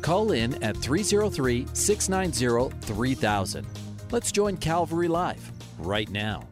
Call in at 303 690 3000. Let's join Calvary Live right now.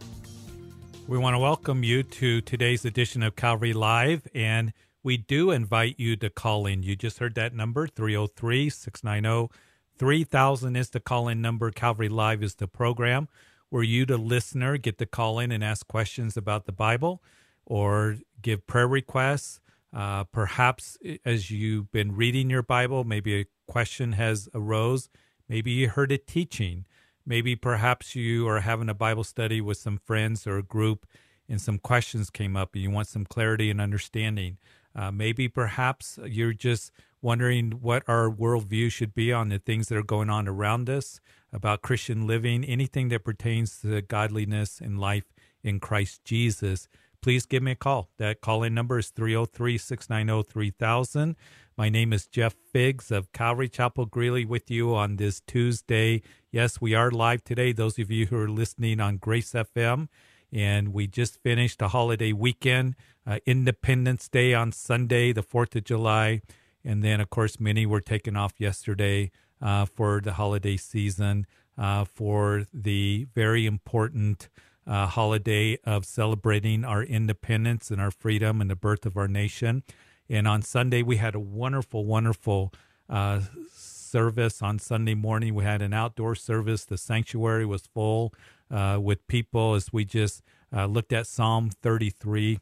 We want to welcome you to today's edition of Calvary Live, and we do invite you to call in. You just heard that number 303 690 3000 is the call in number. Calvary Live is the program where you, the listener, get to call in and ask questions about the Bible or give prayer requests. Uh, perhaps as you've been reading your Bible, maybe a question has arose. Maybe you heard a teaching Maybe perhaps you are having a Bible study with some friends or a group and some questions came up and you want some clarity and understanding. Uh, maybe perhaps you're just wondering what our worldview should be on the things that are going on around us about Christian living, anything that pertains to godliness and life in Christ Jesus. Please give me a call. That call in number is 303 690 3000. My name is Jeff Figs of Calvary Chapel Greeley with you on this Tuesday. Yes, we are live today, those of you who are listening on Grace FM. And we just finished a holiday weekend, uh, Independence Day on Sunday, the 4th of July. And then, of course, many were taken off yesterday uh, for the holiday season, uh, for the very important uh, holiday of celebrating our independence and our freedom and the birth of our nation. And on Sunday, we had a wonderful, wonderful uh, service on Sunday morning. We had an outdoor service. The sanctuary was full uh, with people as we just uh, looked at Psalm 33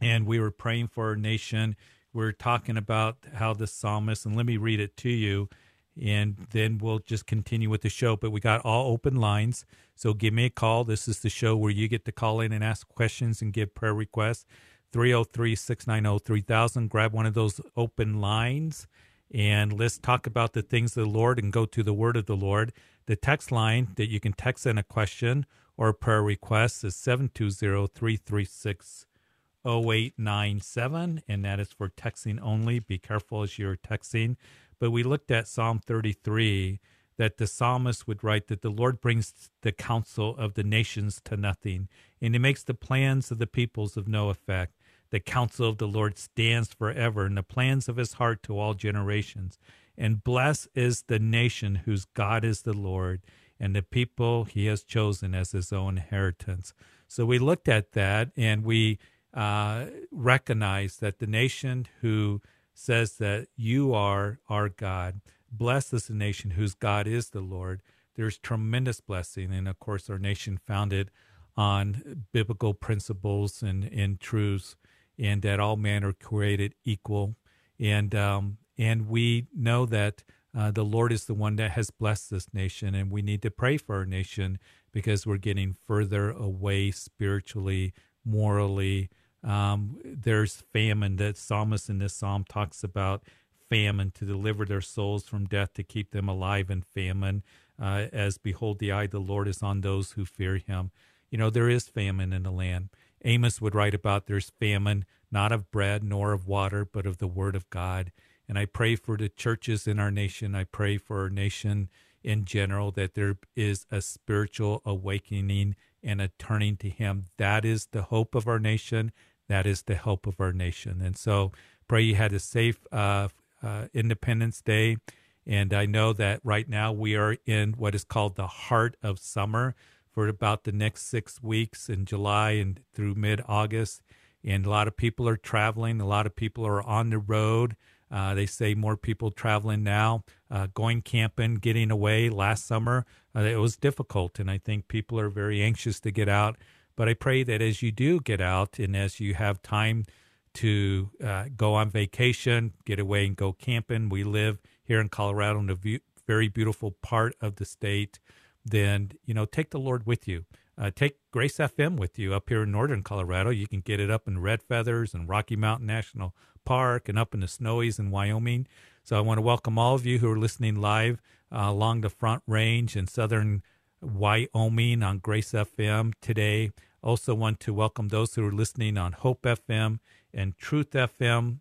and we were praying for our nation. We are talking about how the psalmist, and let me read it to you, and then we'll just continue with the show. But we got all open lines. So give me a call. This is the show where you get to call in and ask questions and give prayer requests. 303 690 3000. Grab one of those open lines and let's talk about the things of the Lord and go to the word of the Lord. The text line that you can text in a question or prayer request is 720 336 0897, and that is for texting only. Be careful as you're texting. But we looked at Psalm 33 that the psalmist would write that the Lord brings the counsel of the nations to nothing, and he makes the plans of the peoples of no effect. The counsel of the Lord stands forever, and the plans of his heart to all generations. And blessed is the nation whose God is the Lord, and the people he has chosen as his own inheritance. So we looked at that and we uh, recognize that the nation who says that you are our God, blessed is the nation whose God is the Lord. There's tremendous blessing. And of course, our nation founded on biblical principles and, and truths and that all men are created equal. And um, and we know that uh, the Lord is the one that has blessed this nation, and we need to pray for our nation because we're getting further away spiritually, morally. Um, there's famine that psalmist in this psalm talks about famine to deliver their souls from death to keep them alive in famine uh, as behold the eye of the lord is on those who fear him you know there is famine in the land Amos would write about there's famine, not of bread nor of water, but of the word of God. And I pray for the churches in our nation. I pray for our nation in general that there is a spiritual awakening and a turning to Him. That is the hope of our nation. That is the hope of our nation. And so pray you had a safe uh, uh, Independence Day. And I know that right now we are in what is called the heart of summer for about the next six weeks in July and through mid August. And a lot of people are traveling, a lot of people are on the road. Uh, they say more people traveling now, uh, going camping, getting away. Last summer, uh, it was difficult, and I think people are very anxious to get out. But I pray that as you do get out and as you have time to uh, go on vacation, get away and go camping, we live here in Colorado in a very beautiful part of the state then you know take the Lord with you. Uh, take Grace FM with you up here in northern Colorado. You can get it up in Red Feathers and Rocky Mountain National Park and up in the Snowies in Wyoming. So I want to welcome all of you who are listening live uh, along the Front Range in southern Wyoming on Grace FM today. Also want to welcome those who are listening on Hope FM and Truth FM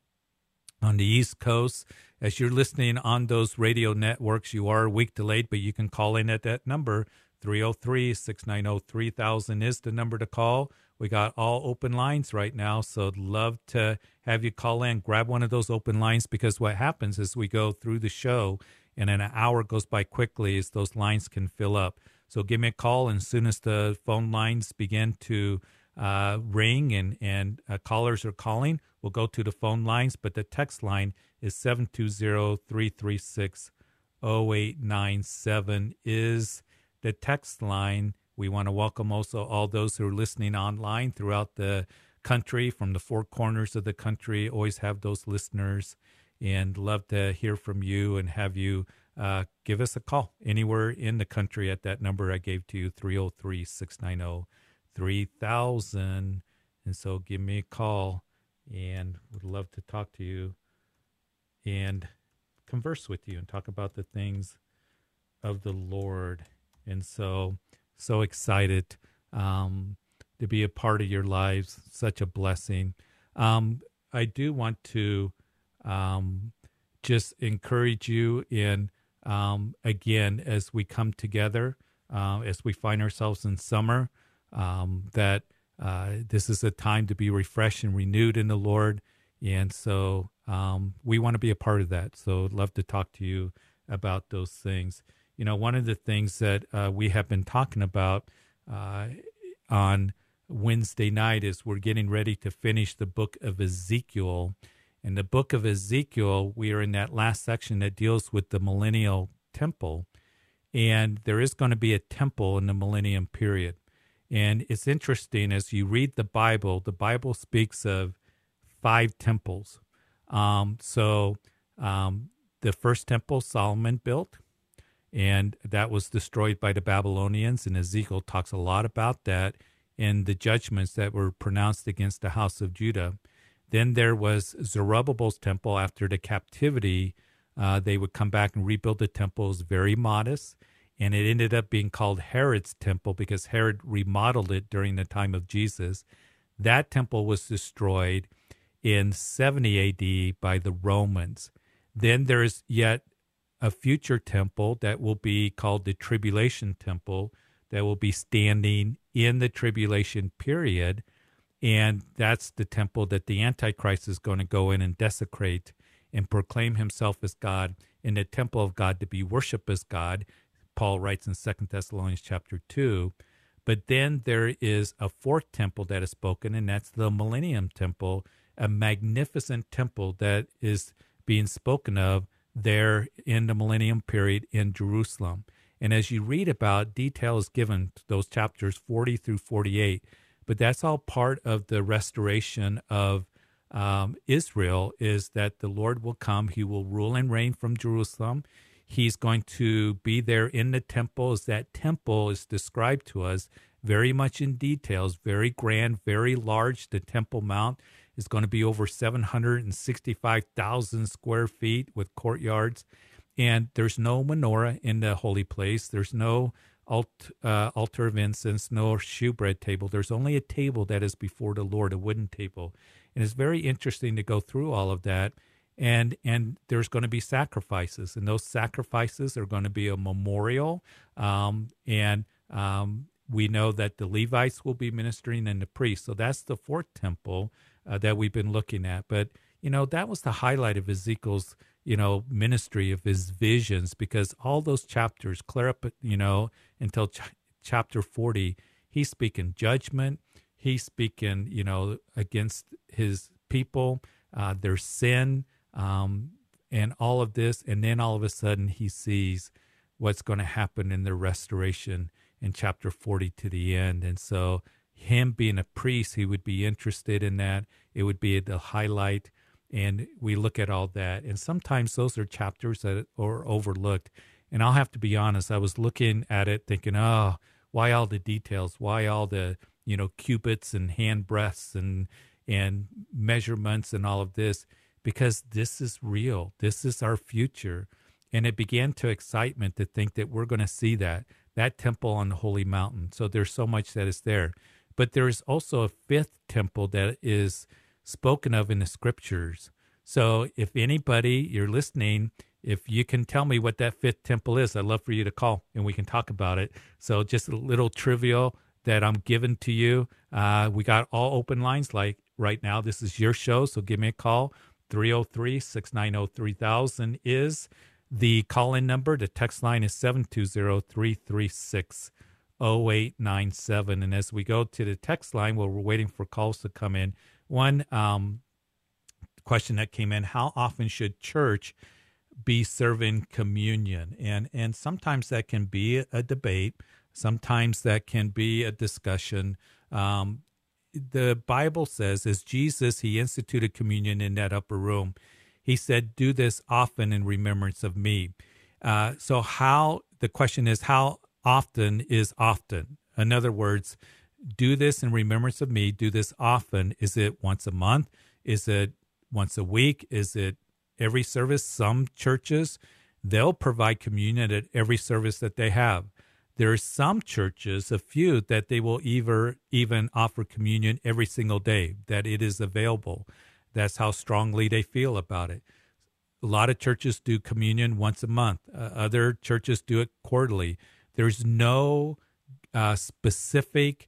on the East Coast. As you're listening on those radio networks, you are a week delayed, but you can call in at that number. 303 690 3000 is the number to call. We got all open lines right now, so love to have you call in. Grab one of those open lines because what happens is we go through the show and an hour goes by quickly as those lines can fill up. So give me a call, and as soon as the phone lines begin to uh, ring and, and uh, callers are calling, we'll go to the phone lines. But the text line is 720 336 0897 is the text line. We want to welcome also all those who are listening online throughout the country, from the four corners of the country. Always have those listeners and love to hear from you and have you uh, give us a call anywhere in the country at that number I gave to you 303 690 3000. And so give me a call and would love to talk to you and converse with you and talk about the things of the Lord. And so, so excited um, to be a part of your lives. Such a blessing. Um, I do want to um, just encourage you in, um, again, as we come together, uh, as we find ourselves in summer, um, that uh, this is a time to be refreshed and renewed in the Lord. And so um, we want to be a part of that. So I'd love to talk to you about those things. You know, one of the things that uh, we have been talking about uh, on Wednesday night is we're getting ready to finish the book of Ezekiel. In the book of Ezekiel, we are in that last section that deals with the millennial temple. And there is going to be a temple in the millennium period. And it's interesting as you read the Bible, the Bible speaks of five temples. Um, so um, the first temple Solomon built, and that was destroyed by the Babylonians. And Ezekiel talks a lot about that in the judgments that were pronounced against the house of Judah. Then there was Zerubbabel's temple after the captivity. Uh, they would come back and rebuild the temple. It was very modest and it ended up being called Herod's temple because Herod remodeled it during the time of Jesus. That temple was destroyed in 70 AD by the Romans. Then there's yet a future temple that will be called the Tribulation Temple that will be standing in the tribulation period. And that's the temple that the Antichrist is going to go in and desecrate and proclaim himself as God in the temple of God to be worshiped as God. Paul writes in Second Thessalonians chapter 2. But then there is a fourth temple that is spoken, and that's the Millennium Temple, a magnificent temple that is being spoken of there in the Millennium period in Jerusalem. And as you read about, details given those chapters 40 through 48, but that's all part of the restoration of um, Israel is that the Lord will come, he will rule and reign from Jerusalem. He's going to be there in the temple that temple is described to us very much in details, very grand, very large. The Temple Mount is going to be over 765,000 square feet with courtyards. And there's no menorah in the holy place. There's no alt, uh, altar of incense, no shewbread table. There's only a table that is before the Lord, a wooden table. And it's very interesting to go through all of that and and there's going to be sacrifices and those sacrifices are going to be a memorial um, and um, we know that the levites will be ministering and the priests so that's the fourth temple uh, that we've been looking at but you know that was the highlight of ezekiel's you know ministry of his visions because all those chapters clear up you know until ch- chapter 40 he's speaking judgment he's speaking you know against his people uh, their sin um, and all of this. And then all of a sudden, he sees what's going to happen in the restoration in chapter 40 to the end. And so, him being a priest, he would be interested in that. It would be the highlight. And we look at all that. And sometimes those are chapters that are overlooked. And I'll have to be honest, I was looking at it thinking, oh, why all the details? Why all the, you know, cubits and hand breadths and and measurements and all of this? because this is real. This is our future. And it began to excitement to think that we're going to see that, that temple on the holy mountain. So there's so much that is there. But there's also a fifth temple that is spoken of in the scriptures. So if anybody, you're listening, if you can tell me what that fifth temple is, I'd love for you to call and we can talk about it. So just a little trivial that I'm giving to you. Uh, we got all open lines like right now. This is your show. So give me a call. 303 690 3000 is the call in number. The text line is 720 336 0897. And as we go to the text line, while we're waiting for calls to come in, one um, question that came in How often should church be serving communion? And, and sometimes that can be a debate, sometimes that can be a discussion. Um, the Bible says, as Jesus, he instituted communion in that upper room. He said, Do this often in remembrance of me. Uh, so, how the question is, how often is often? In other words, do this in remembrance of me. Do this often. Is it once a month? Is it once a week? Is it every service? Some churches, they'll provide communion at every service that they have. There are some churches, a few, that they will either even offer communion every single day, that it is available. That's how strongly they feel about it. A lot of churches do communion once a month. Uh, other churches do it quarterly. There's no uh, specific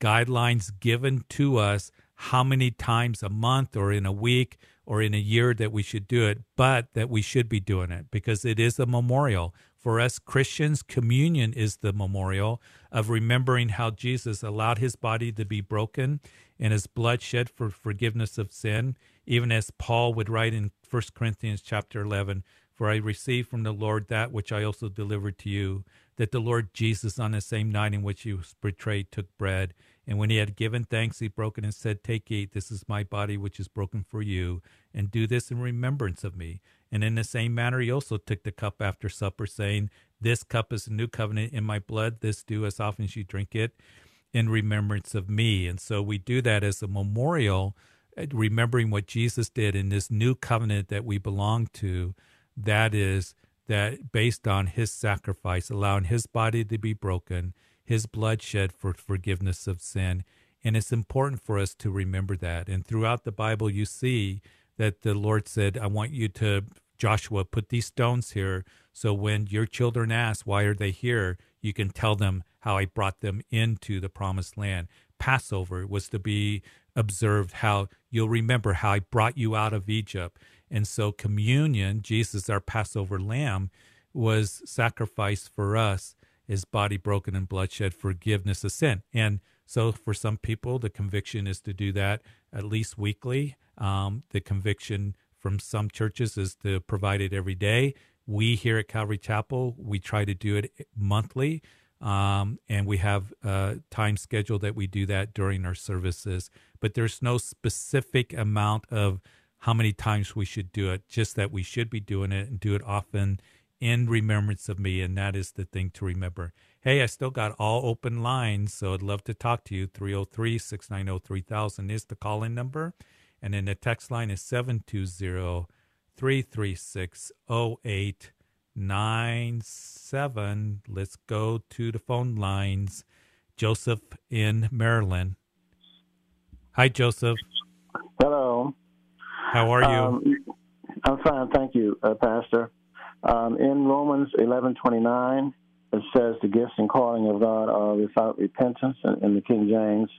guidelines given to us how many times a month or in a week or in a year that we should do it, but that we should be doing it because it is a memorial. For us Christians, communion is the memorial of remembering how Jesus allowed his body to be broken and his blood shed for forgiveness of sin, even as Paul would write in 1 Corinthians chapter 11, for I received from the Lord that which I also delivered to you, that the Lord Jesus, on the same night in which he was betrayed, took bread. And when he had given thanks, he broke it and said, Take, eat, this is my body which is broken for you, and do this in remembrance of me. And in the same manner, he also took the cup after supper, saying, This cup is a new covenant in my blood. This do as often as you drink it in remembrance of me. And so we do that as a memorial, uh, remembering what Jesus did in this new covenant that we belong to. That is that based on his sacrifice, allowing his body to be broken, his blood shed for forgiveness of sin. And it's important for us to remember that. And throughout the Bible, you see that the Lord said, I want you to, Joshua, put these stones here. So when your children ask, why are they here? You can tell them how I brought them into the promised land. Passover was to be observed how you'll remember how I brought you out of Egypt. And so, communion, Jesus, our Passover lamb, was sacrificed for us, his body broken and bloodshed, forgiveness of sin. And so, for some people, the conviction is to do that at least weekly. Um, the conviction from some churches is to provide it every day. We here at Calvary Chapel, we try to do it monthly. Um, and we have a time schedule that we do that during our services. But there's no specific amount of how many times we should do it, just that we should be doing it and do it often in remembrance of me. And that is the thing to remember. Hey, I still got all open lines, so I'd love to talk to you. 303 690 3000 is the call in number. And then the text line is 720 336 0897. Let's go to the phone lines. Joseph in Maryland. Hi, Joseph. Hello. How are you? Um, I'm fine, thank you, uh, Pastor. Um, in Romans 11:29, it says the gifts and calling of God are without repentance in, in the King James.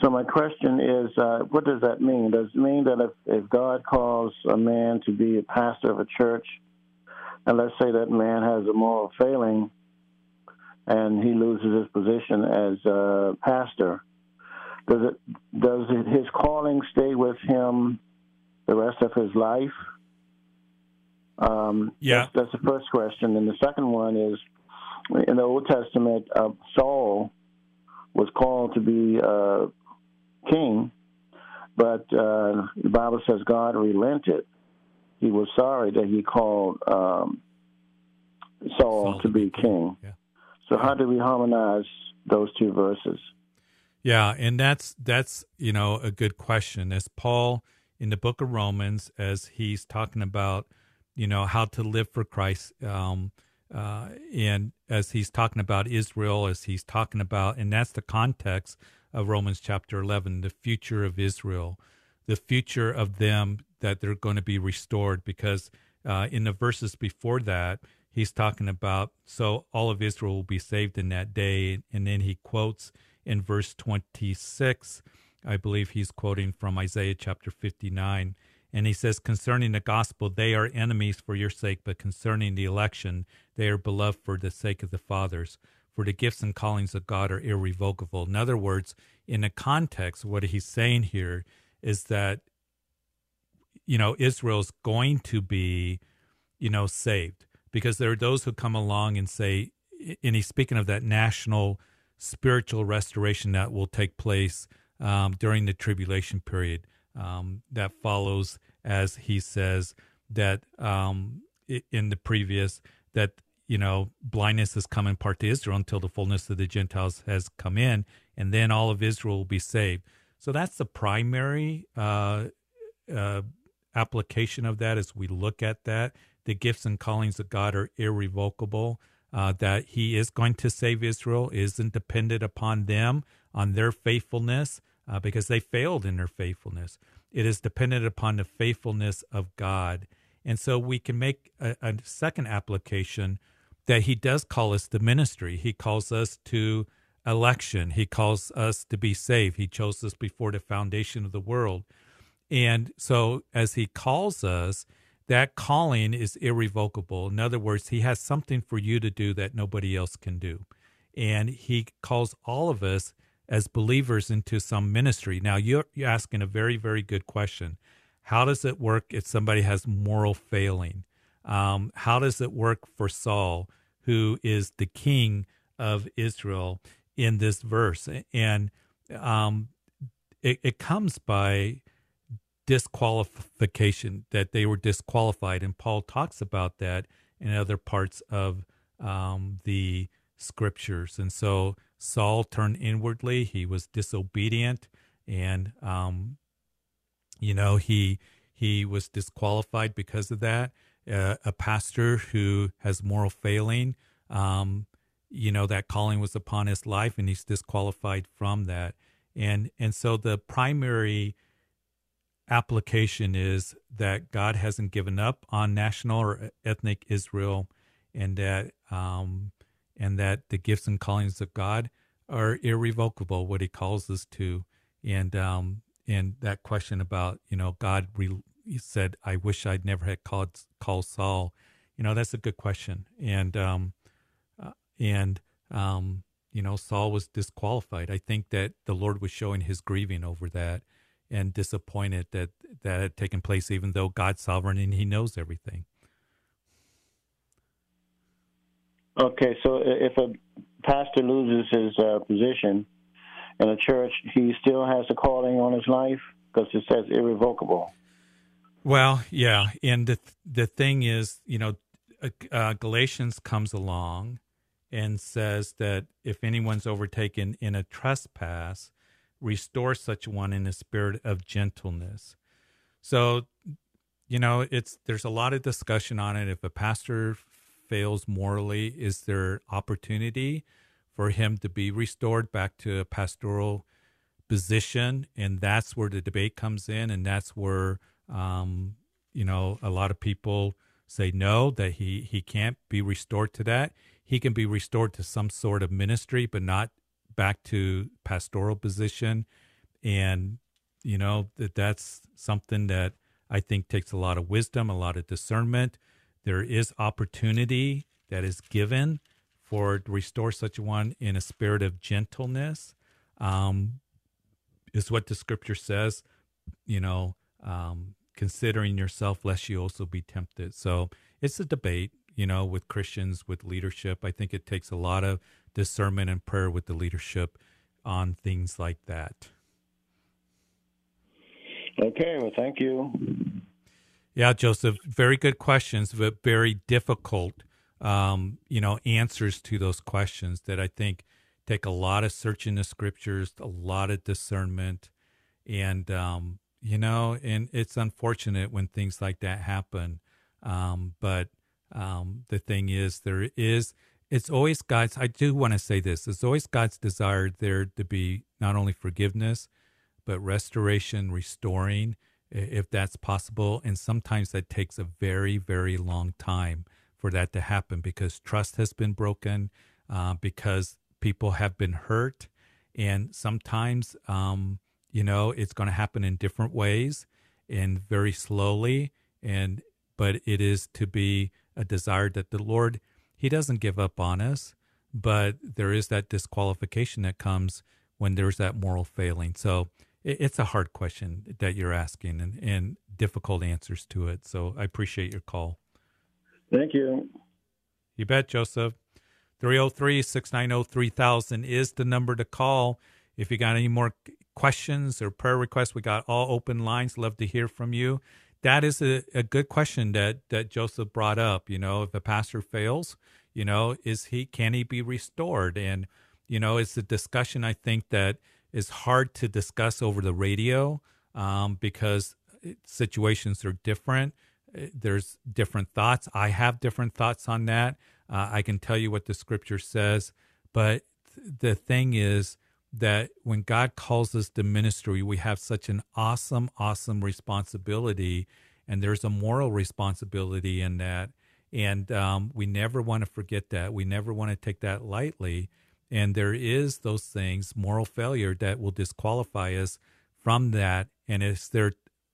So my question is, uh, what does that mean? Does it mean that if, if God calls a man to be a pastor of a church, and let's say that man has a moral failing, and he loses his position as a pastor, does it does his calling stay with him the rest of his life? Um, yeah, that's, that's, the first question, and the second one is in the Old Testament, uh, Saul was called to be uh, king, but uh, the Bible says God relented. He was sorry that he called um, Saul, Saul, to be king. Yeah. So how do we harmonize those two verses? Yeah, and that's that's you know a good question. As Paul in the book of Romans as he's talking about, you know, how to live for Christ. Um, uh, and as he's talking about Israel, as he's talking about, and that's the context of Romans chapter 11, the future of Israel, the future of them that they're going to be restored. Because uh, in the verses before that, he's talking about, so all of Israel will be saved in that day. And then he quotes in verse 26, I believe he's quoting from Isaiah chapter 59. And he says, concerning the gospel, they are enemies for your sake, but concerning the election, they are beloved for the sake of the fathers. For the gifts and callings of God are irrevocable. In other words, in the context, what he's saying here is that, you know, Israel's going to be, you know, saved because there are those who come along and say, and he's speaking of that national spiritual restoration that will take place um, during the tribulation period um, that follows, as he says that um, in the previous that you know blindness has come in part to Israel until the fullness of the Gentiles has come in, and then all of Israel will be saved. So that's the primary uh, uh, application of that as we look at that. The gifts and callings of God are irrevocable. Uh, that He is going to save Israel isn't dependent upon them, on their faithfulness, uh, because they failed in their faithfulness. It is dependent upon the faithfulness of God. And so we can make a, a second application that he does call us to ministry. He calls us to election. He calls us to be saved. He chose us before the foundation of the world. And so as he calls us, that calling is irrevocable. In other words, he has something for you to do that nobody else can do. And he calls all of us as believers into some ministry. Now, you're, you're asking a very, very good question. How does it work if somebody has moral failing? Um, how does it work for Saul, who is the king of Israel in this verse? And um, it, it comes by disqualification, that they were disqualified. And Paul talks about that in other parts of um, the scriptures. And so Saul turned inwardly. He was disobedient, and um, you know he he was disqualified because of that. Uh, a pastor who has moral failing, um, you know that calling was upon his life, and he's disqualified from that. And and so the primary application is that God hasn't given up on national or ethnic Israel, and that um, and that the gifts and callings of God are irrevocable, what He calls us to, and um, and that question about you know God re- said, "I wish I'd never had called called Saul," you know that's a good question, and um, uh, and um, you know Saul was disqualified. I think that the Lord was showing His grieving over that and disappointed that that had taken place, even though God's sovereign and He knows everything. Okay, so if a pastor loses his uh, position in a church, he still has a calling on his life because it says irrevocable. Well, yeah, and the the thing is, you know, uh, uh, Galatians comes along and says that if anyone's overtaken in a trespass, restore such one in a spirit of gentleness. So, you know, it's there's a lot of discussion on it. If a pastor fails morally, is there opportunity for him to be restored back to a pastoral position? And that's where the debate comes in, and that's where um, you know a lot of people say no that he he can't be restored to that. He can be restored to some sort of ministry, but not back to pastoral position. And you know that that's something that I think takes a lot of wisdom, a lot of discernment there is opportunity that is given for to restore such one in a spirit of gentleness um, is what the scripture says you know um, considering yourself lest you also be tempted. So it's a debate you know with christians with leadership. I think it takes a lot of discernment and prayer with the leadership on things like that. Okay well thank you yeah, Joseph, very good questions, but very difficult, um, you know, answers to those questions that I think take a lot of searching the scriptures, a lot of discernment, and um, you know, and it's unfortunate when things like that happen. Um, but um, the thing is, there is, it's always God's, I do want to say this, it's always God's desire there to be not only forgiveness, but restoration, restoring, if that's possible. And sometimes that takes a very, very long time for that to happen because trust has been broken, uh, because people have been hurt. And sometimes, um, you know, it's going to happen in different ways and very slowly. And, but it is to be a desire that the Lord, He doesn't give up on us, but there is that disqualification that comes when there's that moral failing. So it's a hard question that you're asking and, and difficult answers to it. So I appreciate your call. Thank you. You bet, Joseph. 303 690 3000 is the number to call. If you got any more questions or prayer requests, we got all open lines. Love to hear from you. That is a, a good question that, that Joseph brought up. You know, if a pastor fails, you know, is he can he be restored? And you know, it's a discussion I think that is hard to discuss over the radio um, because situations are different. There's different thoughts. I have different thoughts on that. Uh, I can tell you what the scripture says, but the thing is that when God calls us to ministry, we have such an awesome, awesome responsibility, and there's a moral responsibility in that. And um, we never want to forget that. We never want to take that lightly. And there is those things, moral failure, that will disqualify us from that. And is there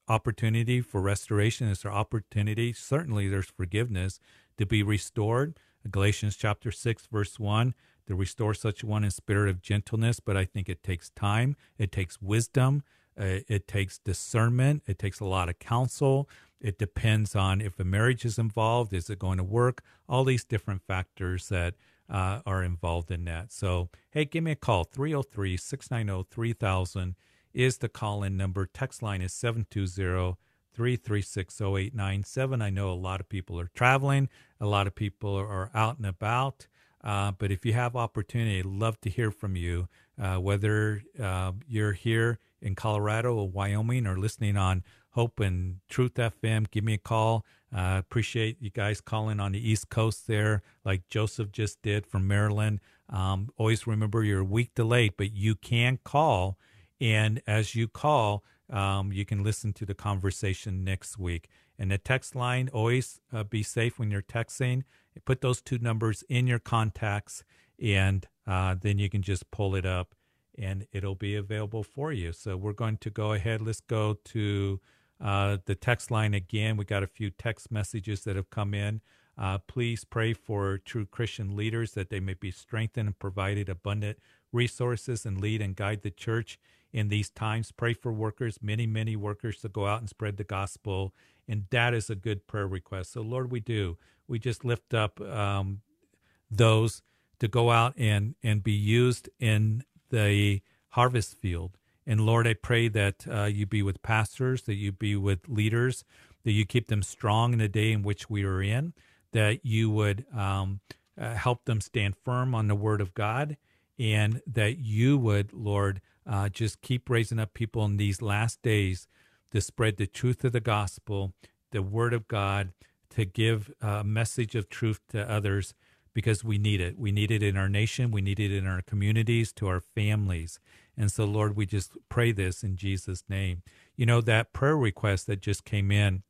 opportunity for restoration? Is there opportunity? Certainly, there's forgiveness to be restored. Galatians chapter 6, verse 1 to restore such one in spirit of gentleness, but I think it takes time, it takes wisdom, uh, it takes discernment, it takes a lot of counsel. It depends on if a marriage is involved, is it going to work? All these different factors that uh, are involved in that. So, hey, give me a call. 303 690 3000 is the call in number. Text line is 720 336 0897. I know a lot of people are traveling, a lot of people are out and about. Uh, but if you have opportunity, I'd love to hear from you, uh, whether uh, you're here in Colorado or Wyoming or listening on Hope and Truth FM. Give me a call. Uh, appreciate you guys calling on the East Coast there, like Joseph just did from Maryland. Um, always remember you're a week delayed, but you can call. And as you call, um, you can listen to the conversation next week. And the text line, always uh, be safe when you're texting put those two numbers in your contacts, and uh, then you can just pull it up and it'll be available for you. So we're going to go ahead. Let's go to uh, the text line again. We got a few text messages that have come in. Uh, please pray for true Christian leaders that they may be strengthened and provided abundant resources and lead and guide the church in these times. Pray for workers, many, many workers to go out and spread the gospel. And that is a good prayer request. So, Lord, we do we just lift up um, those to go out and, and be used in the harvest field. And Lord, I pray that uh, you be with pastors, that you be with leaders, that you keep them strong in the day in which we are in, that you would um, uh, help them stand firm on the word of God, and that you would, Lord, uh, just keep raising up people in these last days to spread the truth of the gospel, the word of God, to give a message of truth to others because we need it. We need it in our nation, we need it in our communities, to our families. And so, Lord, we just pray this in Jesus' name. You know, that prayer request that just came in,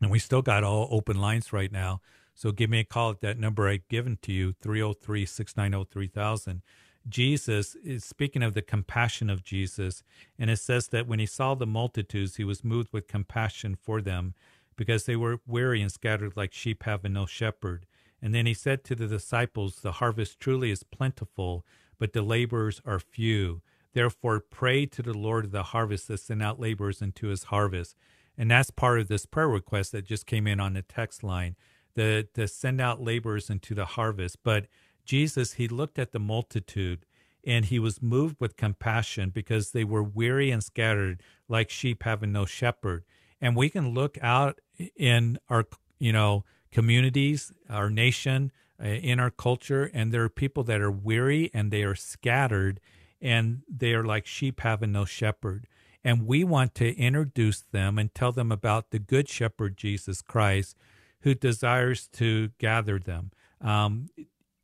and we still got all open lines right now. So give me a call at that number I've given to you, 303 690 3000. Jesus is speaking of the compassion of Jesus, and it says that when he saw the multitudes, he was moved with compassion for them because they were weary and scattered like sheep having no shepherd. And then he said to the disciples, The harvest truly is plentiful, but the laborers are few. Therefore, pray to the Lord of the harvest to send out laborers into his harvest. And that's part of this prayer request that just came in on the text line the, to send out laborers into the harvest. But Jesus, he looked at the multitude and he was moved with compassion because they were weary and scattered like sheep having no shepherd and we can look out in our you know communities our nation uh, in our culture and there are people that are weary and they are scattered and they are like sheep having no shepherd And we want to introduce them and tell them about the Good Shepherd Jesus Christ who desires to gather them. Um,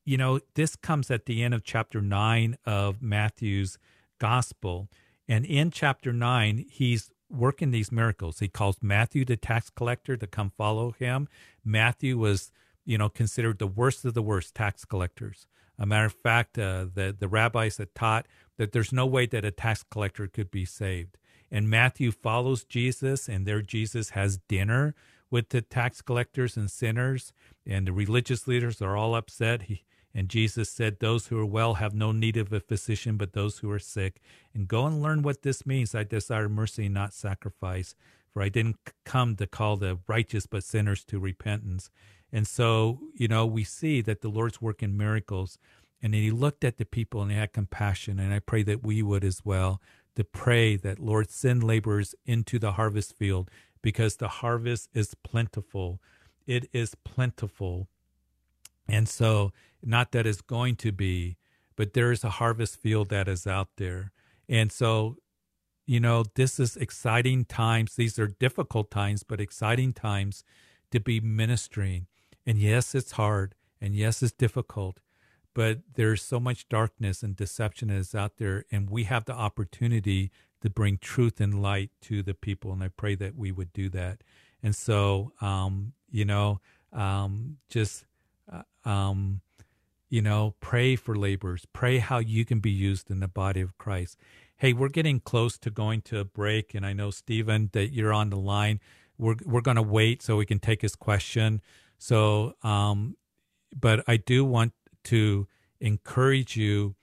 you know, this comes at the end of chapter 9 of Matthew's gospel. And in chapter 9, he's working these miracles. He calls Matthew the tax collector to come follow him. Matthew was, you know, considered the worst of the worst tax collectors. A matter of fact, uh, the, the rabbis had taught that there's no way that a tax collector could be saved. And Matthew follows Jesus, and there Jesus has dinner with the tax collectors and sinners, and the religious leaders are all upset. He, and Jesus said, Those who are well have no need of a physician, but those who are sick. And go and learn what this means. I desire mercy, not sacrifice. For I didn't come to call the righteous, but sinners to repentance. And so, you know, we see that the Lord's working miracles. And then he looked at the people and he had compassion. And I pray that we would as well, to pray that, Lord, send laborers into the harvest field because the harvest is plentiful. It is plentiful. And so, not that it's going to be, but there is a harvest field that is out there. And so, you know, this is exciting times. These are difficult times, but exciting times to be ministering. And yes, it's hard. And yes, it's difficult. But there's so much darkness and deception that is out there. And we have the opportunity to bring truth and light to the people. And I pray that we would do that. And so, um, you know, um, just um, you know, pray for laborers. Pray how you can be used in the body of Christ. Hey, we're getting close to going to a break, and I know Stephen that you're on the line. We're we're going to wait so we can take his question. So, um, but I do want to encourage you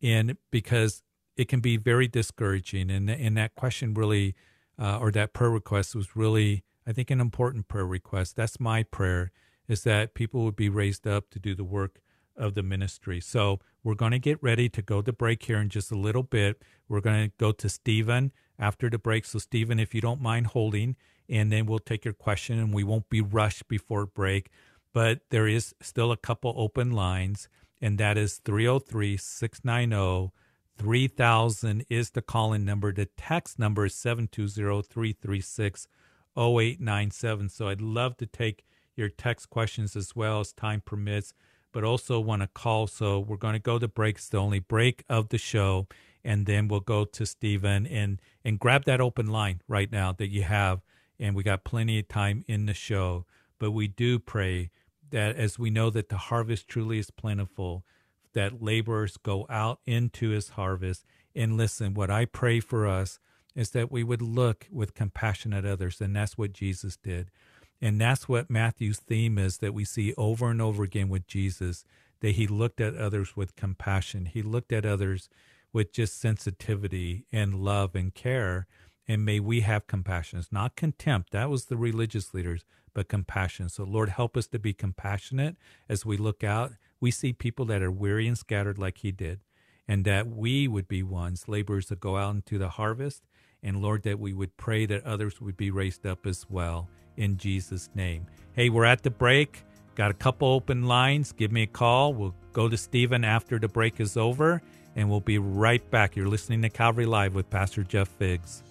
in because it can be very discouraging, and and that question really, uh, or that prayer request was really, I think, an important prayer request. That's my prayer is that people would be raised up to do the work of the ministry. So we're going to get ready to go to break here in just a little bit. We're going to go to Stephen after the break. So, Stephen, if you don't mind holding, and then we'll take your question and we won't be rushed before break. But there is still a couple open lines, and that is 303 690 3000 is the call in number. The text number is 720 336 0897. So I'd love to take your text questions as well as time permits, but also want to call. So we're going to go to break. It's the only break of the show, and then we'll go to Stephen and and grab that open line right now that you have. And we got plenty of time in the show, but we do pray that as we know that the harvest truly is plentiful, that laborers go out into his harvest. And listen, what I pray for us is that we would look with compassion at others, and that's what Jesus did. And that's what Matthew's theme is that we see over and over again with Jesus that he looked at others with compassion. He looked at others with just sensitivity and love and care. And may we have compassion. It's not contempt. That was the religious leaders, but compassion. So, Lord, help us to be compassionate as we look out. We see people that are weary and scattered like he did, and that we would be ones, laborers that go out into the harvest. And, Lord, that we would pray that others would be raised up as well in Jesus' name. Hey, we're at the break. Got a couple open lines. Give me a call. We'll go to Stephen after the break is over, and we'll be right back. You're listening to Calvary Live with Pastor Jeff Figs.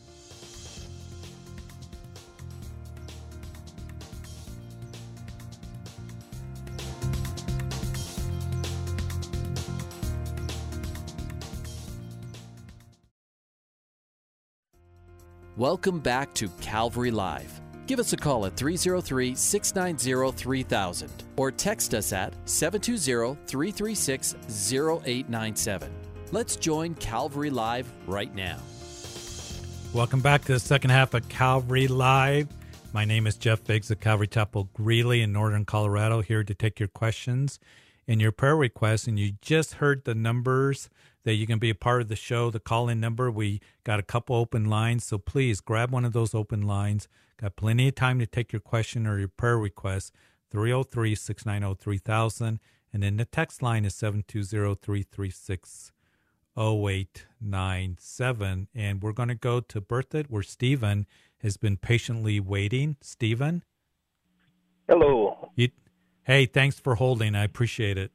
Welcome back to Calvary Live. Give us a call at 303 690 3000 or text us at 720 336 0897. Let's join Calvary Live right now. Welcome back to the second half of Calvary Live. My name is Jeff Figs of Calvary Chapel Greeley in Northern Colorado, here to take your questions and your prayer requests. And you just heard the numbers that you can be a part of the show, the call in number. We got a couple open lines, so please grab one of those open lines. Got plenty of time to take your question or your prayer request. 303 690 3000. And then the text line is 720 336 0897. And we're going to go to Berthoud, where Stephen has been patiently waiting. Stephen? Hello. You, hey, thanks for holding. I appreciate it.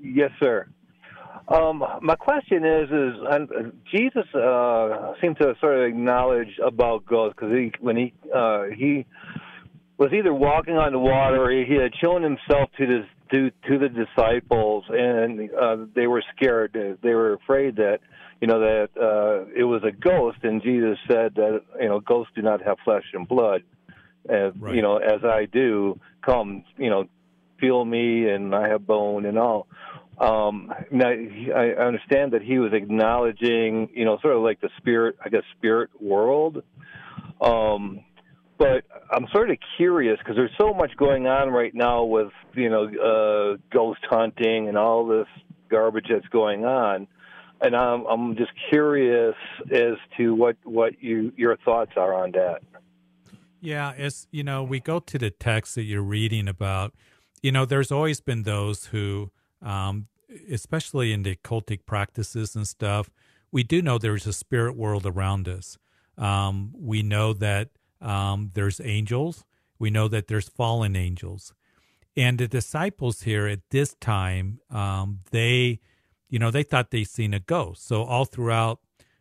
Yes, sir. Um, my question is, is uh, Jesus uh, seemed to sort of acknowledge about ghosts because he, when he uh, he was either walking on the water or he had shown himself to the to, to the disciples, and uh, they were scared. They were afraid that you know that uh, it was a ghost, and Jesus said that you know ghosts do not have flesh and blood. As right. you know, as I do, come you know, feel me, and I have bone and all. Um, now I understand that he was acknowledging, you know, sort of like the spirit, I guess, spirit world. Um, but I'm sort of curious because there's so much going on right now with, you know, uh, ghost hunting and all this garbage that's going on, and I'm I'm just curious as to what what you your thoughts are on that. Yeah, as you know, we go to the text that you're reading about. You know, there's always been those who um, especially in the cultic practices and stuff, we do know there's a spirit world around us. Um, we know that um, there's angels. We know that there's fallen angels. And the disciples here at this time, um, they, you know, they thought they seen a ghost. So all throughout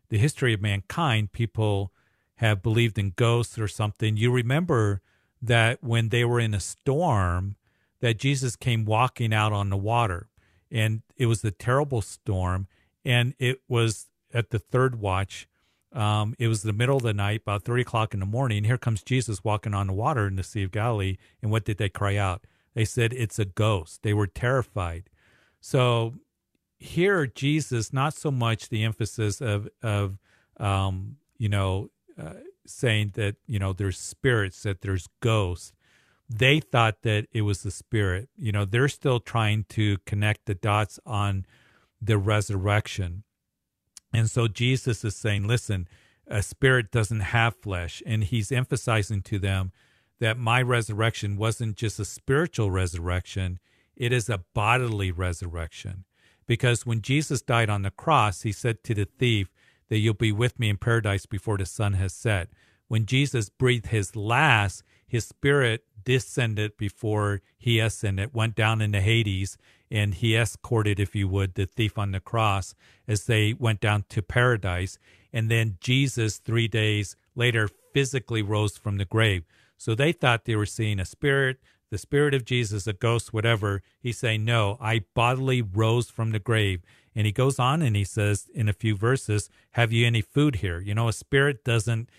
the history of mankind, people have believed in ghosts or something. You remember that when they were in a storm, that Jesus came walking out on the water and it was the terrible storm. And it was at the third watch. Um, it was the middle of the night, about three o'clock in the morning. Here comes Jesus walking on the water in the Sea of Galilee. And what did they cry out? They said, It's a ghost. They were terrified. So here, Jesus, not so much the emphasis of, of um, you know, uh, saying that, you know, there's spirits, that there's ghosts, they thought that it was the spirit. You know, they're still trying to connect the dots on the resurrection. And so Jesus is saying, listen, a spirit doesn't have flesh. And he's emphasizing to them that my resurrection wasn't just a spiritual resurrection, it is a bodily resurrection. Because when Jesus died on the cross, he said to the thief that you'll be with me in paradise before the sun has set. When Jesus breathed his last, his spirit descended before he ascended, went down into Hades, and he escorted, if you would, the thief on the cross as they went down to paradise. And then Jesus, three days later, physically rose from the grave. So they thought they were seeing a spirit, the spirit of Jesus, a ghost, whatever. He's saying, No, I bodily rose from the grave. And he goes on and he says in a few verses, Have you any food here? You know, a spirit doesn't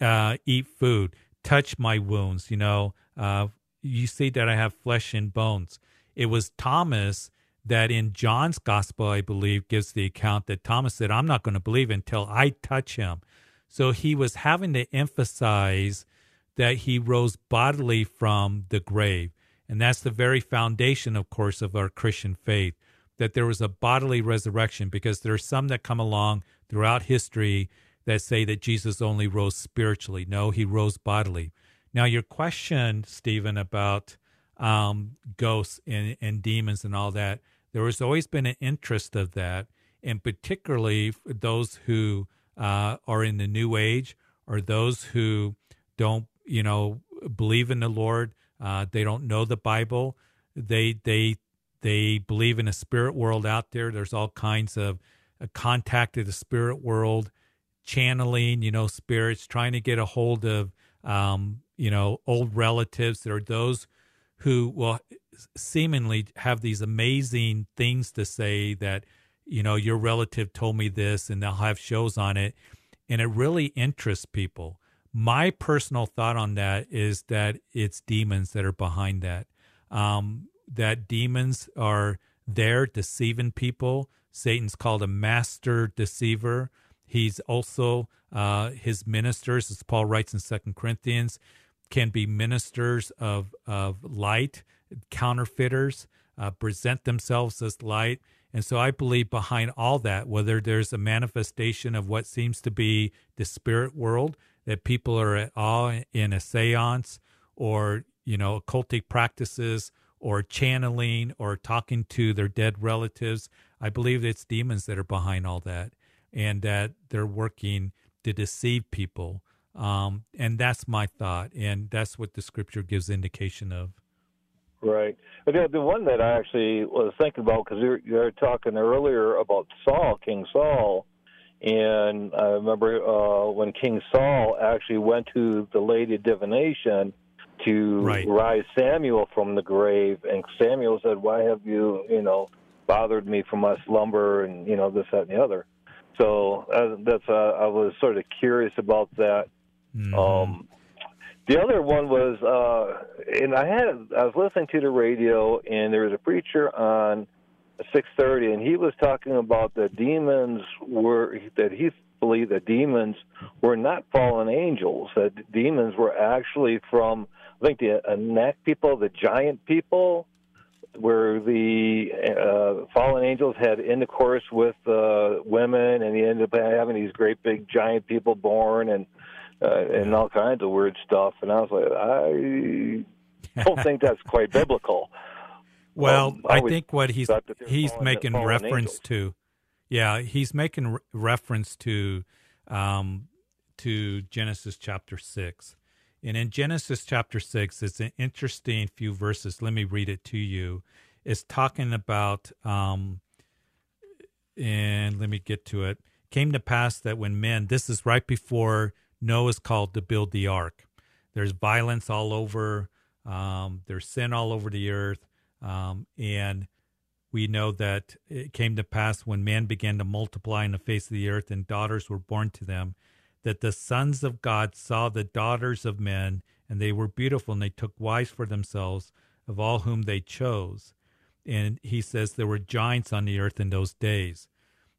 uh, eat food. Touch my wounds, you know, uh, you see that I have flesh and bones. It was Thomas that in John's gospel, I believe, gives the account that Thomas said, I'm not going to believe until I touch him. So he was having to emphasize that he rose bodily from the grave. And that's the very foundation, of course, of our Christian faith, that there was a bodily resurrection, because there are some that come along throughout history that say that Jesus only rose spiritually. No, he rose bodily. Now, your question, Stephen, about um, ghosts and, and demons and all that, there has always been an interest of that, and particularly for those who uh, are in the New Age or those who don't, you know, believe in the Lord. Uh, they don't know the Bible. They they they believe in a spirit world out there. There's all kinds of uh, contact to the spirit world, channeling, you know, spirits, trying to get a hold of um, you know, old relatives. There are those who will seemingly have these amazing things to say that, you know, your relative told me this, and they'll have shows on it. And it really interests people. My personal thought on that is that it's demons that are behind that. Um, that demons are there deceiving people. Satan's called a master deceiver. He's also uh, his ministers, as Paul writes in Second Corinthians, can be ministers of of light, counterfeiters, uh, present themselves as light. And so I believe behind all that, whether there's a manifestation of what seems to be the spirit world, that people are at all in a seance or, you know, occultic practices or channeling or talking to their dead relatives, I believe it's demons that are behind all that and that they're working to deceive people. Um, and that's my thought, and that's what the scripture gives indication of. Right. The, the one that I actually was thinking about because you, you were talking earlier about Saul, King Saul, and I remember uh, when King Saul actually went to the Lady of Divination to Right. rise Samuel from the grave, and Samuel said, "Why have you, you know, bothered me from my slumber?" And you know this, that, and the other. So uh, that's uh, I was sort of curious about that. Mhm. Um, the other one was, uh, and I had I was listening to the radio, and there was a preacher on six thirty, and he was talking about the demons were that he believed that demons were not fallen angels; that demons were actually from I think the Anak people, the giant people, where the uh, fallen angels had intercourse with uh, women, and he ended up having these great big giant people born, and uh, and all kinds of weird stuff. And I was like, I don't think that's quite biblical. Well, Um, I I think what he's thought that they're he's fallen- making fallen reference angels. to, yeah, he's making re- reference to, um, to Genesis chapter six, and in Genesis chapter six, it's an interesting few verses. Let me read it to you. It's talking about, um, and let me get to it. Came to pass that when men, this is right before Noah is called to build the ark. There's violence all over. Um, there's sin all over the earth. Um, and we know that it came to pass when men began to multiply in the face of the earth and daughters were born to them, that the sons of God saw the daughters of men, and they were beautiful, and they took wives for themselves of all whom they chose. And he says there were giants on the earth in those days.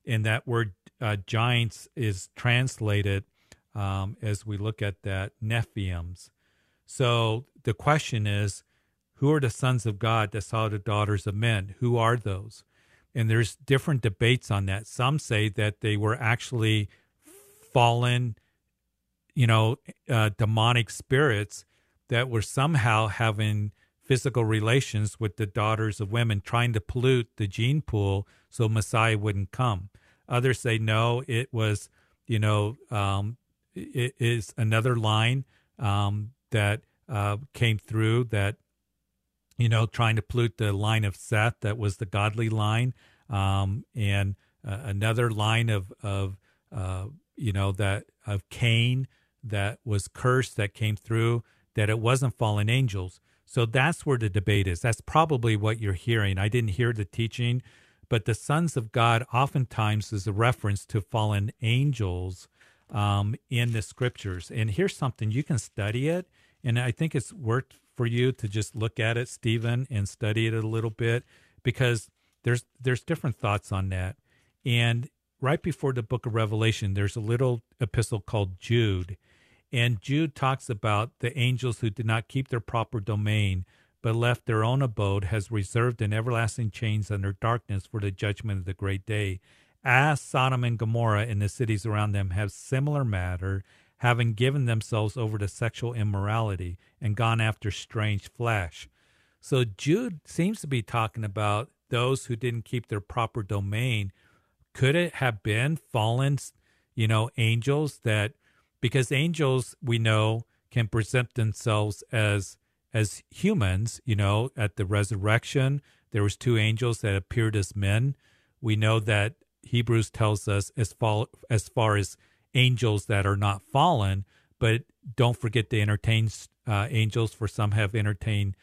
And that word uh, giants is translated um, as we look at that Nephilims. So the question is, who are the sons of God that saw the daughters of men? Who are those? And there's different debates on that. Some say that they were actually fallen, you know, uh, demonic spirits that were somehow having physical relations with the daughters of women, trying to pollute the gene pool so Messiah wouldn't come. Others say no, it was, you know, um, it is another line um, that uh, came through that, you know, trying to pollute the line of Seth that was the godly line, um, and uh, another line of of uh, you know that of Cain that was cursed that came through that it wasn't fallen angels. So that's where the debate is. That's probably what you're hearing. I didn't hear the teaching, but the sons of God oftentimes is a reference to fallen angels um, in the scriptures. And here's something you can study it, and I think it's worth for you to just look at it, Stephen, and study it a little bit because there's there's different thoughts on that. And right before the book of Revelation, there's a little epistle called Jude. And Jude talks about the angels who did not keep their proper domain, but left their own abode, has reserved in everlasting chains under darkness for the judgment of the great day. As Sodom and Gomorrah and the cities around them have similar matter, having given themselves over to sexual immorality and gone after strange flesh. So Jude seems to be talking about those who didn't keep their proper domain. Could it have been fallen, you know, angels that because angels we know can present themselves as as humans, you know, at the resurrection there was two angels that appeared as men. We know that Hebrews tells us as far as far as angels that are not fallen, but don't forget to entertain uh, angels, for some have entertained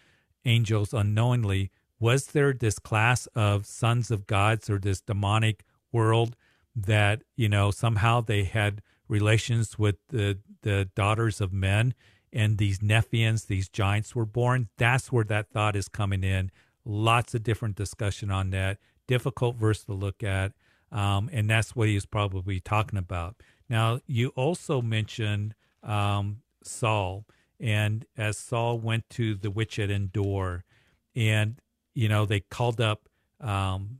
angels unknowingly. Was there this class of sons of gods or this demonic world that you know somehow they had relations with the the daughters of men, and these Nephians, these giants, were born? That's where that thought is coming in. Lots of different discussion on that. Difficult verse to look at, um, and that's what he's probably talking about. Now, you also mentioned um, Saul, and as Saul went to the witch at Endor, and you know they called up um,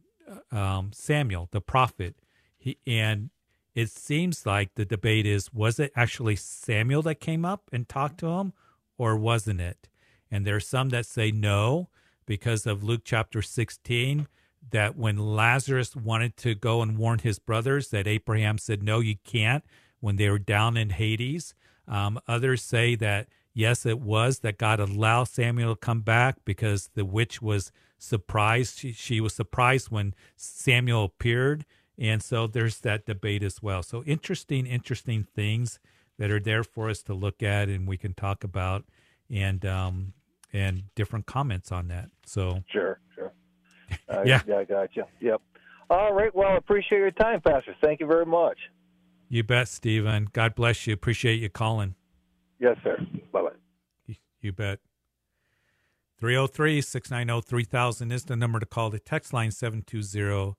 um, Samuel, the prophet, he, and it seems like the debate is: was it actually Samuel that came up and talked to him, or wasn't it? And there are some that say no, because of Luke chapter 16 that when Lazarus wanted to go and warn his brothers, that Abraham said, No, you can't, when they were down in Hades. Um, others say that Yes, it was that God allowed Samuel to come back because the witch was surprised. She, she was surprised when Samuel appeared. And so there's that debate as well. So interesting, interesting things that are there for us to look at and we can talk about and um and different comments on that. So sure, sure. Uh, yeah, yeah, I got you. Yep. All right. Well, I appreciate your time, Pastor. Thank you very much. You bet, Stephen. God bless you. Appreciate you calling. Yes, sir. Bye bye. You bet. 303 690 3000 is the number to call. The text line 720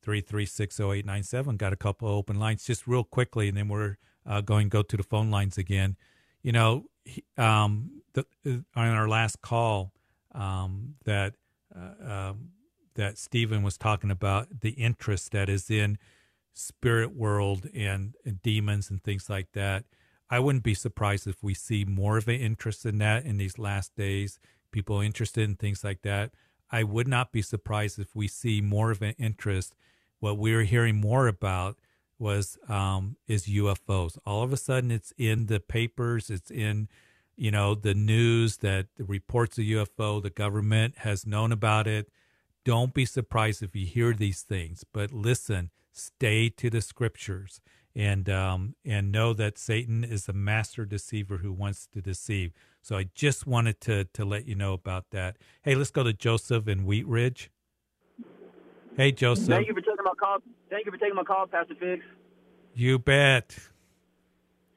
336 0897. Got a couple open lines just real quickly, and then we're uh, going go to the phone lines again. You know, um, the, uh, on our last call, um, that uh, um, that Stephen was talking about the interest that is in spirit world and, and demons and things like that. I wouldn't be surprised if we see more of an interest in that in these last days. People interested in things like that. I would not be surprised if we see more of an interest. What we're hearing more about was um, is UFOs. All of a sudden, it's in the papers. It's in you know the news that the reports of UFO. The government has known about it. Don't be surprised if you hear these things, but listen, stay to the scriptures and um, and know that Satan is the master deceiver who wants to deceive. So I just wanted to to let you know about that. Hey, let's go to Joseph in Wheat Ridge. Hey, Joseph. Thank you for taking my call. Thank you for taking my call, Pastor Fix. You bet.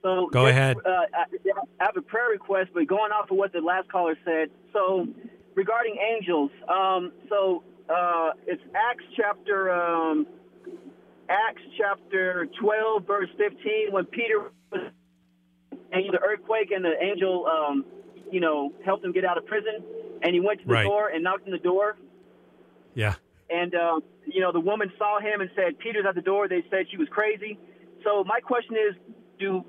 So go just, ahead. Uh, I have a prayer request, but going off of what the last caller said. So regarding angels, um, so uh, it's Acts chapter um, Acts chapter 12, verse 15, when Peter was and the earthquake and the angel, um, you know, helped him get out of prison, and he went to the right. door and knocked on the door. Yeah. And uh, you know, the woman saw him and said, "Peter's at the door." They said she was crazy. So my question is, do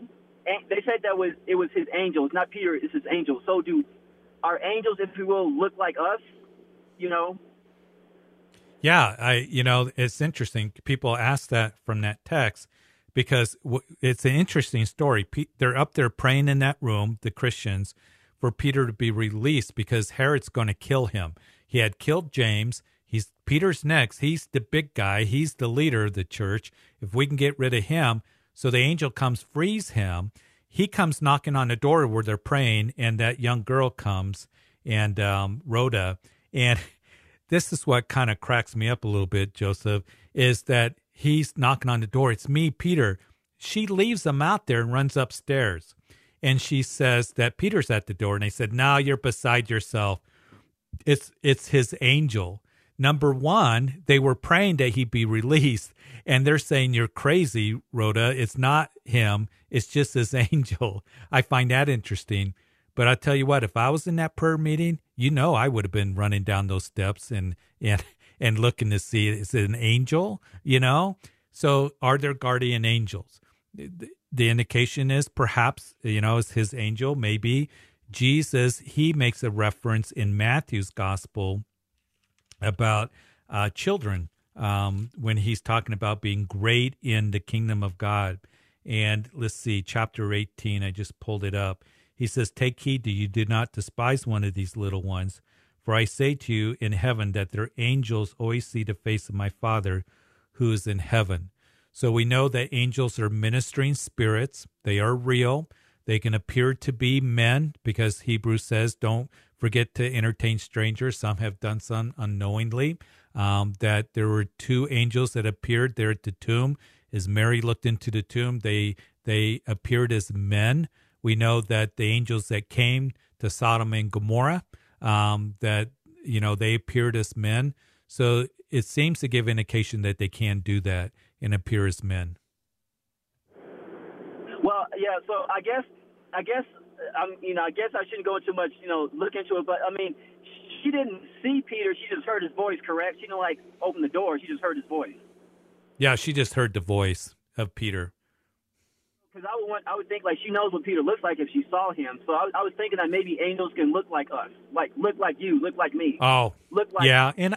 they said that was it was his angels, not Peter, it's his angels. So do our angels, if you will, look like us? You know, yeah, I you know it's interesting. People ask that from that text because it's an interesting story. They're up there praying in that room, the Christians, for Peter to be released because Herod's going to kill him. He had killed James. He's Peter's next. He's the big guy. He's the leader of the church. If we can get rid of him, so the angel comes, frees him. He comes knocking on the door where they're praying, and that young girl comes and um, Rhoda and this is what kind of cracks me up a little bit, Joseph, is that he's knocking on the door. It's me, Peter. She leaves him out there and runs upstairs. And she says that Peter's at the door. And they said, Now you're beside yourself. It's it's his angel. Number one, they were praying that he'd be released. And they're saying, You're crazy, Rhoda. It's not him. It's just his angel. I find that interesting. But I tell you what, if I was in that prayer meeting, you know, I would have been running down those steps and and and looking to see is it an angel? You know, so are there guardian angels? The indication is perhaps you know is his angel. Maybe Jesus. He makes a reference in Matthew's gospel about uh, children um, when he's talking about being great in the kingdom of God. And let's see, chapter 18, I just pulled it up. He says, Take heed that you do not despise one of these little ones. For I say to you in heaven that their angels always see the face of my Father who is in heaven. So we know that angels are ministering spirits. They are real. They can appear to be men because Hebrews says, don't forget to entertain strangers. Some have done some unknowingly. Um, that there were two angels that appeared there at the tomb. As Mary looked into the tomb, they they appeared as men. We know that the angels that came to Sodom and Gomorrah, um, that you know they appeared as men. So it seems to give indication that they can do that and appear as men. Well, yeah. So I guess, I guess, I'm, you know, I guess I shouldn't go too much, you know, look into it. But I mean, she didn't see Peter; she just heard his voice. Correct? She didn't like open the door; she just heard his voice. Yeah, she just heard the voice of Peter because I would want, I would think like she knows what Peter looks like if she saw him. So I, I, was thinking that maybe angels can look like us, like look like you, look like me. Oh, look like yeah, and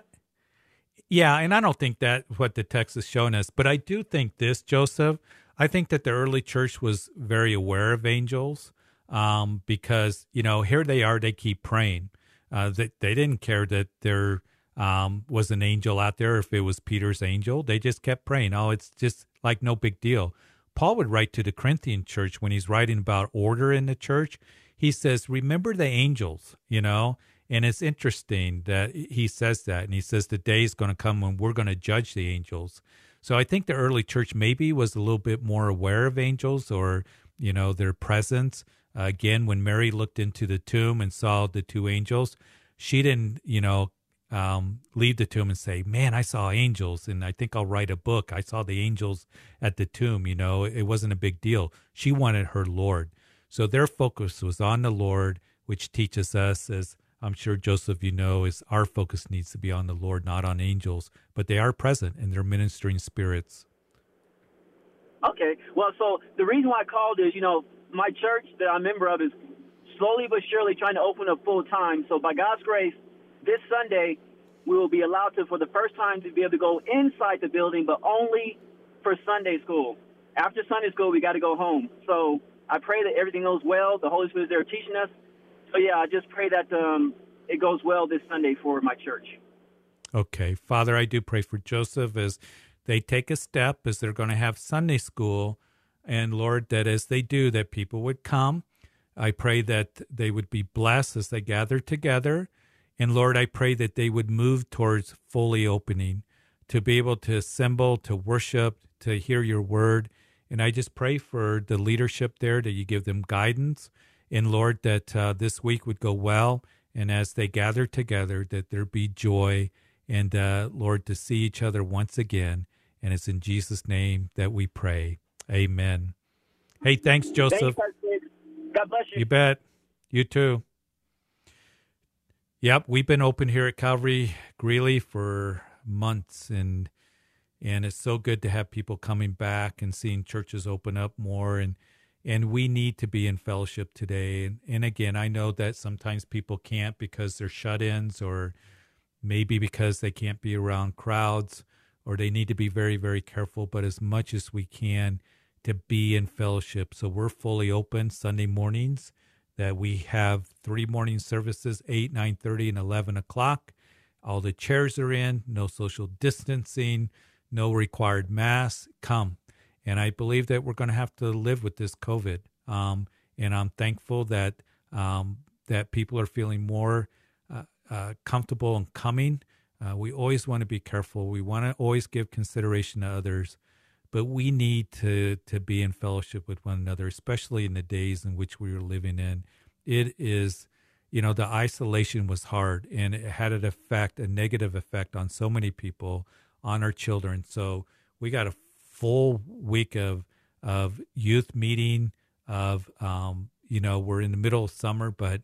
yeah, and I don't think that what the text is showing us, but I do think this, Joseph. I think that the early church was very aware of angels. um, because you know here they are, they keep praying. Uh, they, they didn't care that there um, was an angel out there if it was Peter's angel. They just kept praying. Oh, it's just like no big deal. Paul would write to the Corinthian church when he's writing about order in the church. He says, "Remember the angels," you know. And it's interesting that he says that, and he says the day is going to come when we're going to judge the angels. So I think the early church maybe was a little bit more aware of angels or, you know, their presence. Uh, again, when Mary looked into the tomb and saw the two angels, she didn't, you know, um, leave the tomb and say, "Man, I saw angels, and I think I'll write a book. I saw the angels at the tomb." You know, it wasn't a big deal. She wanted her Lord, so their focus was on the Lord, which teaches us, as I'm sure Joseph, you know, is our focus needs to be on the Lord, not on angels, but they are present and they're ministering spirits. Okay, well, so the reason why I called is, you know, my church that I'm a member of is slowly but surely trying to open up full time. So by God's grace, this Sunday we will be allowed to, for the first time, to be able to go inside the building, but only for Sunday school. After Sunday school, we got to go home. So I pray that everything goes well. The Holy Spirit is there teaching us, so yeah, I just pray that um, it goes well this Sunday for my church. Okay, Father, I do pray for Joseph as they take a step as they're going to have Sunday school, and Lord, that as they do, that people would come. I pray that they would be blessed as they gather together. And Lord, I pray that they would move towards fully opening, to be able to assemble, to worship, to hear your word. And I just pray for the leadership there that you give them guidance and Lord, that uh, this week would go well. And as they gather together, that there be joy. And uh, Lord, to see each other once again. And it's in Jesus' name that we pray. Amen. Hey, thanks, Joseph. Thanks, God bless you. You bet. You too. Yep, we've been open here at Calvary Greeley for months, and and it's so good to have people coming back and seeing churches open up more and and we need to be in fellowship today. And, and again, I know that sometimes people can't because they're shut ins or maybe because they can't be around crowds or they need to be very, very careful. But as much as we can to be in fellowship. So we're fully open Sunday mornings that we have three morning services, 8, 9.30, and 11 o'clock. All the chairs are in, no social distancing, no required masks. Come and I believe that we're going to have to live with this COVID. Um, and I'm thankful that um, that people are feeling more uh, uh, comfortable in coming. Uh, we always want to be careful. We want to always give consideration to others, but we need to to be in fellowship with one another, especially in the days in which we are living in. It is, you know, the isolation was hard, and it had an effect, a negative effect on so many people, on our children. So we got a full week of of youth meeting of um, you know we're in the middle of summer but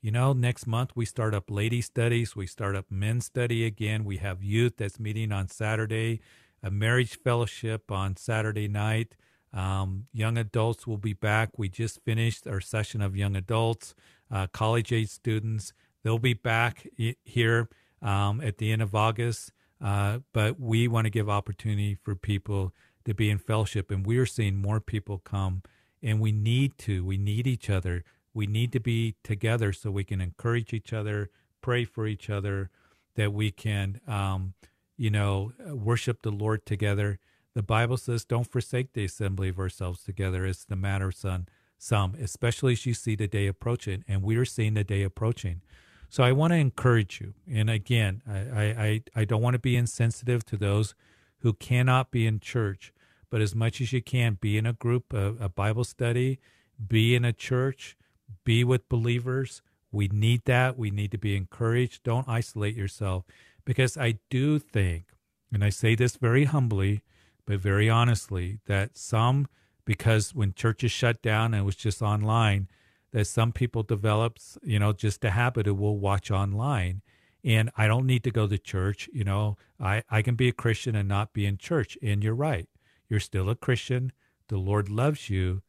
you know next month we start up lady studies we start up men's study again we have youth that's meeting on saturday a marriage fellowship on saturday night um, young adults will be back we just finished our session of young adults uh, college age students they'll be back here um, at the end of august uh, but we want to give opportunity for people to be in fellowship. And we are seeing more people come, and we need to. We need each other. We need to be together so we can encourage each other, pray for each other, that we can, um, you know, uh, worship the Lord together. The Bible says, "Don't forsake the assembly of ourselves together." It's the matter, son. Some, especially as you see the day approaching, and we are seeing the day approaching. So I want to encourage you. And again, I, I, I don't want to be insensitive to those who cannot be in church, but as much as you can, be in a group, a, a Bible study, be in a church, be with believers. We need that. We need to be encouraged. Don't isolate yourself because I do think, and I say this very humbly, but very honestly, that some, because when churches shut down and it was just online, that some people develops, you know, just a habit of will watch online and I don't need to go to church. You know, I, I can be a Christian and not be in church. And you're right. You're still a Christian. The Lord loves you,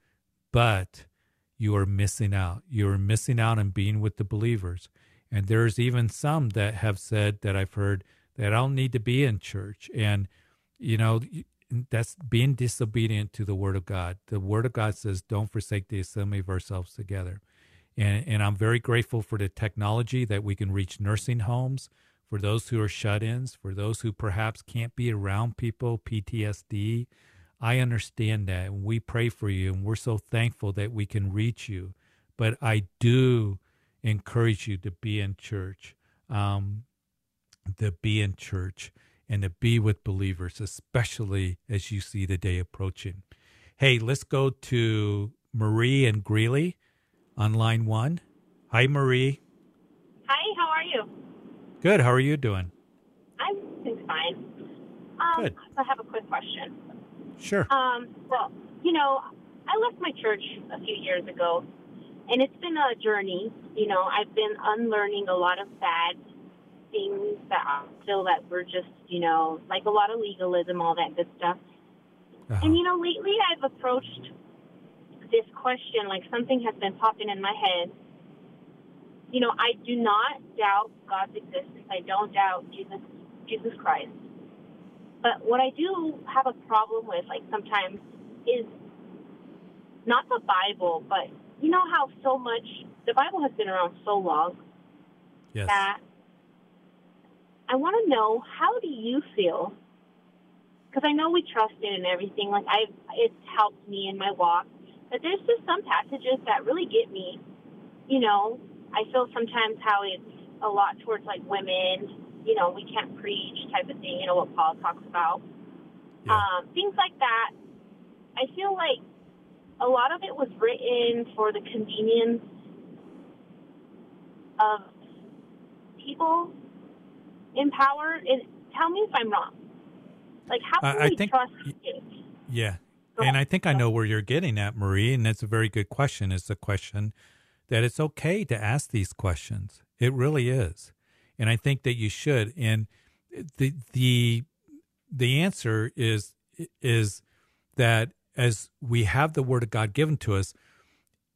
but you are missing out. You are missing out on being with the believers. And there's even some that have said that I've heard that I don't need to be in church. And, you know, that's being disobedient to the word of God. The word of God says, "Don't forsake the assembly of ourselves together." And and I'm very grateful for the technology that we can reach nursing homes for those who are shut-ins, for those who perhaps can't be around people, PTSD. I understand that, and we pray for you, and we're so thankful that we can reach you. But I do encourage you to be in church, um, to be in church and to be with believers, especially as you see the day approaching. Hey, let's go to Marie and Greeley on line one. Hi, Marie. Hi, how are you? Good. How are you doing? I'm doing fine. Um, Good. I have a quick question. Sure. Um, well, you know, I left my church a few years ago, and it's been a journey. You know, I've been unlearning a lot of bad things that I feel that were just, you know, like a lot of legalism, all that good stuff. Uh-huh. And you know, lately I've approached this question like something has been popping in my head. You know, I do not doubt God's existence. I don't doubt Jesus Jesus Christ. But what I do have a problem with, like sometimes, is not the Bible, but you know how so much the Bible has been around so long yes. that I want to know how do you feel? Because I know we trust it and everything. Like I, it's helped me in my walk. But there's just some passages that really get me. You know, I feel sometimes how it's a lot towards like women. You know, we can't preach type of thing. You know what Paul talks about. Yeah. Um, things like that. I feel like a lot of it was written for the convenience of people in power. And tell me if I'm wrong. Like, how I- can I we think- trust it? Yeah. And I think I know where you're getting at, Marie, and that's a very good question. It's a question that it's okay to ask these questions. It really is. And I think that you should. And the the the answer is is that as we have the word of God given to us,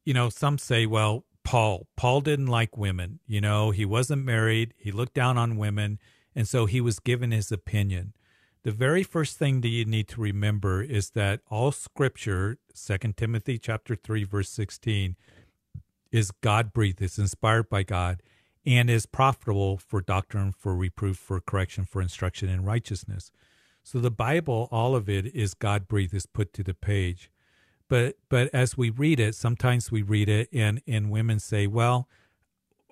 you know, some say, well, Paul, Paul didn't like women. You know, he wasn't married. He looked down on women. And so he was given his opinion. The very first thing that you need to remember is that all scripture, 2 Timothy chapter 3 verse 16, is God breathed, it's inspired by God, and is profitable for doctrine, for reproof, for correction, for instruction in righteousness. So the Bible, all of it is God breathed, is put to the page. But but as we read it, sometimes we read it and, and women say, Well,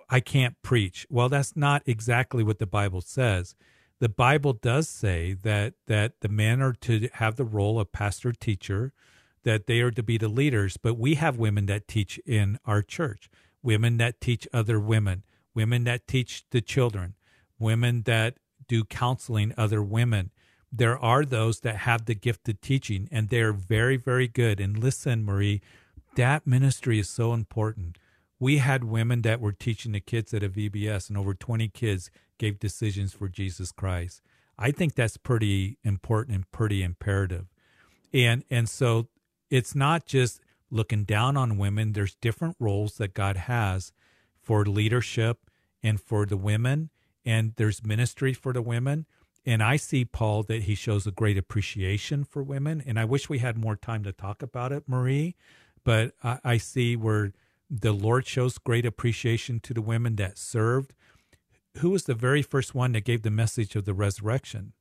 I can't preach. Well, that's not exactly what the Bible says. The Bible does say that that the men are to have the role of pastor teacher, that they are to be the leaders, but we have women that teach in our church, women that teach other women, women that teach the children, women that do counseling other women. There are those that have the gift of teaching and they're very, very good. And listen, Marie, that ministry is so important. We had women that were teaching the kids at a VBS, and over 20 kids gave decisions for Jesus Christ. I think that's pretty important and pretty imperative. And and so it's not just looking down on women. There's different roles that God has for leadership and for the women, and there's ministry for the women. And I see Paul that he shows a great appreciation for women, and I wish we had more time to talk about it, Marie. But I, I see where the Lord shows great appreciation to the women that served. Who was the very first one that gave the message of the resurrection?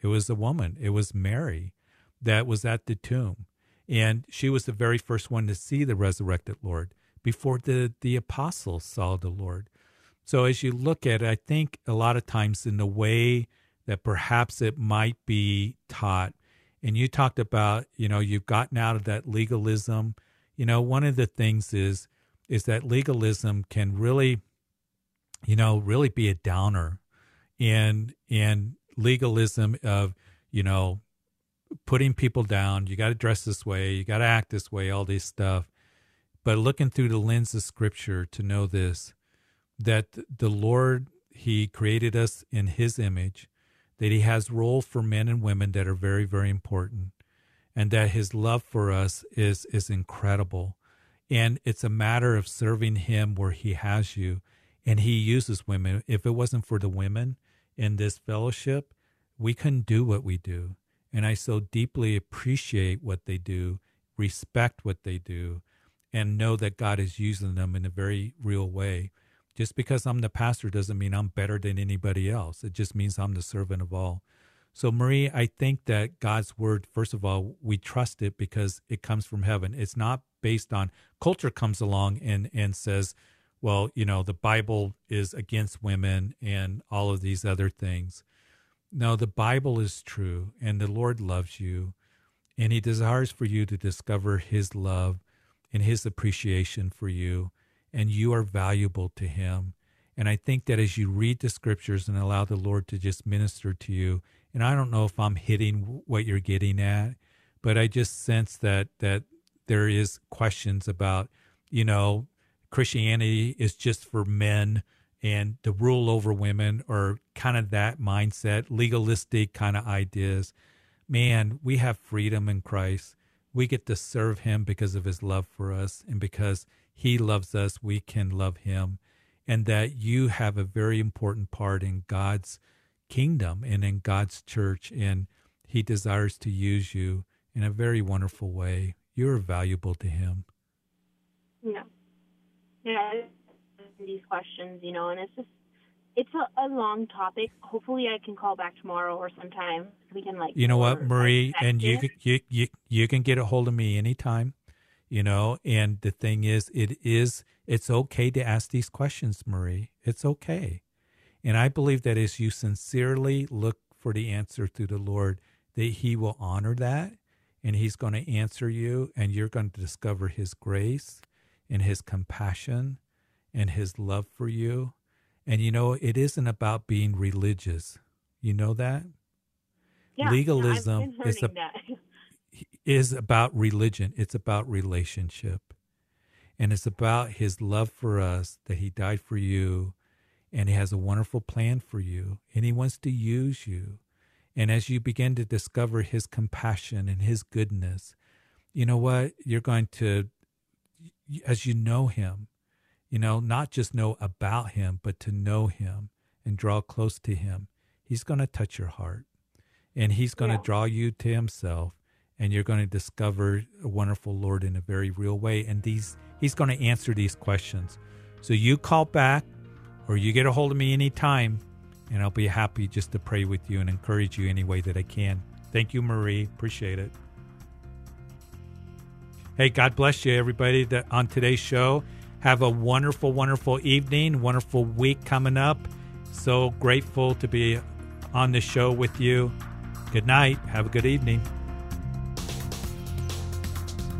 It was a woman. It was Mary that was at the tomb. And she was the very first one to see the resurrected Lord before the, the apostles saw the Lord. So as you look at it, I think a lot of times in the way that perhaps it might be taught, and you talked about, you know, you've gotten out of that legalism. You know, one of the things is is that legalism can really, you know, really be a downer. And and legalism of, you know, putting people down, you got to dress this way, you got to act this way, all this stuff. But looking through the lens of scripture to know this that the Lord he created us in his image, that he has roles for men and women that are very very important and that his love for us is is incredible. And it's a matter of serving him where he has you and he uses women. If it wasn't for the women in this fellowship, we couldn't do what we do. And I so deeply appreciate what they do, respect what they do, and know that God is using them in a very real way. Just because I'm the pastor doesn't mean I'm better than anybody else. It just means I'm the servant of all. So, Marie, I think that God's word, first of all, we trust it because it comes from heaven. It's not based on culture comes along and, and says, well, you know, the Bible is against women and all of these other things. No, the Bible is true and the Lord loves you and he desires for you to discover his love and his appreciation for you and you are valuable to him. And I think that as you read the scriptures and allow the Lord to just minister to you, and I don't know if I'm hitting what you're getting at, but I just sense that that there is questions about, you know, Christianity is just for men and to rule over women or kind of that mindset, legalistic kind of ideas. Man, we have freedom in Christ. We get to serve him because of his love for us and because he loves us, we can love him. And that you have a very important part in God's kingdom and in God's church. And He desires to use you in a very wonderful way. You're valuable to Him. Yeah. Yeah. These questions, you know, and it's just, it's a, a long topic. Hopefully, I can call back tomorrow or sometime. We can like. You know what, Marie, and you you you you can get a hold of me anytime. You know, and the thing is, it is it's okay to ask these questions, Marie. It's okay. And I believe that as you sincerely look for the answer through the Lord, that He will honor that and He's going to answer you, and you're going to discover His grace and His compassion and His love for you. And you know, it isn't about being religious. You know that? Yeah, Legalism is, a, is about religion, it's about relationship. And it's about His love for us, that He died for you and He has a wonderful plan for you, and He wants to use you. And as you begin to discover His compassion and His goodness, you know what? You're going to, as you know Him, you know, not just know about Him, but to know Him and draw close to Him, He's going to touch your heart and He's going yeah. to draw you to Himself. And you're going to discover a wonderful Lord in a very real way. And these, He's going to answer these questions. So you call back or you get a hold of me anytime, and I'll be happy just to pray with you and encourage you any way that I can. Thank you, Marie. Appreciate it. Hey, God bless you, everybody, that on today's show. Have a wonderful, wonderful evening, wonderful week coming up. So grateful to be on the show with you. Good night. Have a good evening.